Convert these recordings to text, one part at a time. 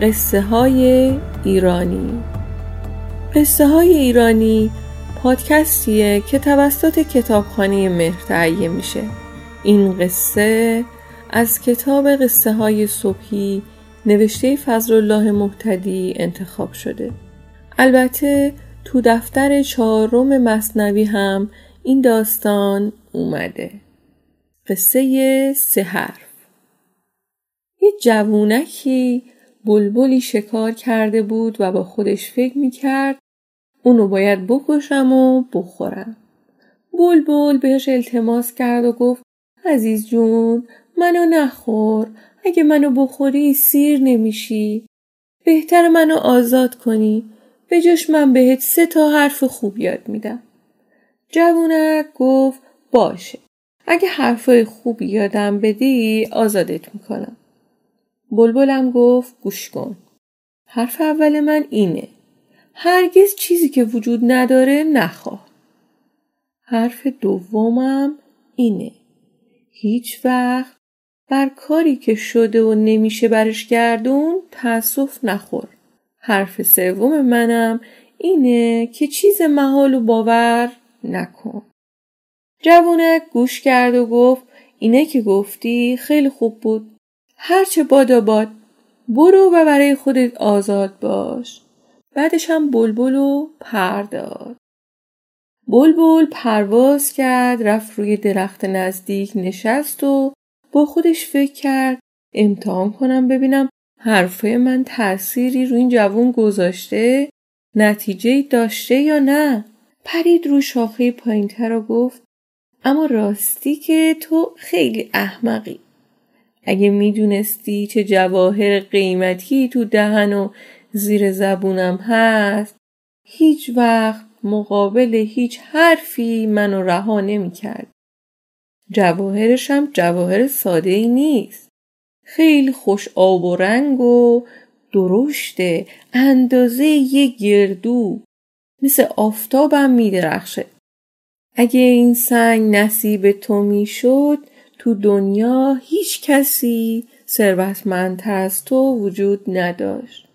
قصه های ایرانی. قصه های ایرانی پادکستیه که توسط کتابخانه مهر تهیه میشه. این قصه از کتاب قصه های صبحی نوشته فضل الله محتدی انتخاب شده. البته تو دفتر چهارم مصنوی هم این داستان اومده. قصه سه حرف. یه جوونکی بلبلی شکار کرده بود و با خودش فکر می‌کرد اونو باید بکشم و بخورم. بلبل بهش التماس کرد و گفت عزیز جون منو نخور اگه منو بخوری سیر نمیشی. بهتر منو آزاد کنی. به جاش من بهت سه تا حرف خوب یاد میدم. جوونک گفت باشه. اگه حرفای خوب یادم بدی آزادت می‌کنم. بلبلم گفت گوش کن. حرف اول من اینه. هرگز چیزی که وجود نداره نخواه. حرف دومم اینه. هیچ وقت بر کاری که شده و نمیشه برش گردون تأسف نخور. حرف سوم منم اینه که چیز محال و باور نکن. جوونک گوش کرد و گفت اینه که گفتی خیلی خوب بود. هرچه بادا باد برو و برای خودت آزاد باش. بعدش هم بلبل و پر داد. بلبل پرواز کرد رفت روی درخت نزدیک نشست و با خودش فکر کرد امتحان کنم ببینم حرفای من تأثیری روی این جوون گذاشته نتیجه داشته یا نه. پرید رو شاخه پایینتر و گفت اما راستی که تو خیلی احمقی. اگه می‌دونستی چه جواهر قیمتی تو دهن و زیر زبونم هست هیچ وقت مقابل هیچ حرفی منو رها نمی‌کرد. جواهرشم جواهر ساده ای نیست. خیلی خوش آب و رنگ و درشته اندازه یه گردو مثل آفتابم میدرخشه. اگه این سنگ نصیب تو می‌شد تو دنیا هیچ کسی ثروتمندتر از تو وجود نداشت.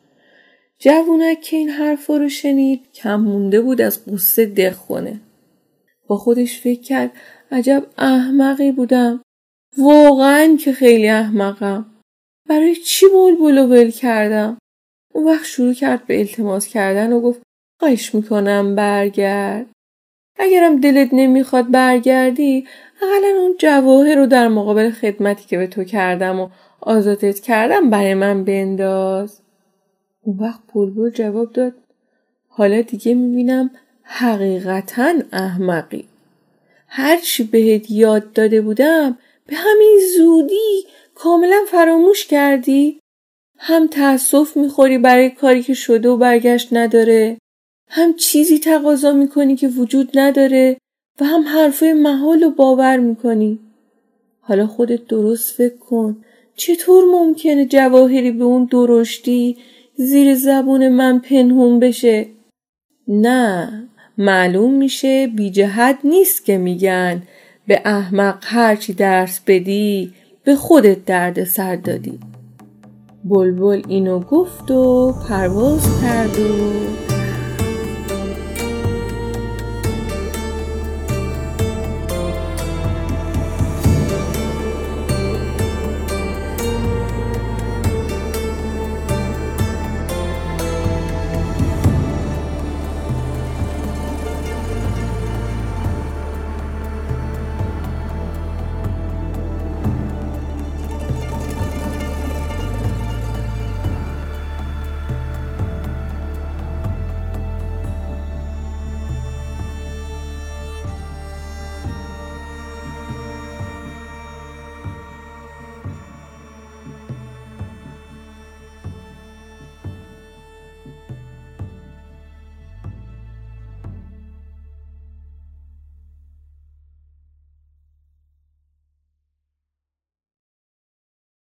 جوونک که این حرف رو شنید کم مونده بود از قصه دق کنه. با خودش فکر کرد عجب احمقی بودم. واقعا که خیلی احمقم. برای چی بلبل و ول کردم؟ اون وقت شروع کرد به التماس کردن و گفت خواهش می‌کنم برگرد. اگرم دلت نمی‌خواد برگردی اقلا اون جواهر رو در مقابل خدمتی که به تو کردم و آزادت کردم برای من بنداز. اون وقت بلبل جواب داد حالا دیگه می‌بینم حقیقتا احمقی. هرچی بهت یاد داده بودم به همین زودی کاملا فراموش کردی. هم تأسف می‌خوری برای کاری که شده و برگشت نداره. هم چیزی تقاضا می‌کنی که وجود نداره و هم حرفای محال و باور می‌کنی. حالا خودت درست فکر کن. چطور ممکنه جواهری به اون درشتی زیر زبون من پنهون بشه؟ نه معلوم میشه بی جهت نیست که میگن. به احمق هرچی درس بدی به خودت درد سر دادی. بلبل اینو گفت و پرواز کرد و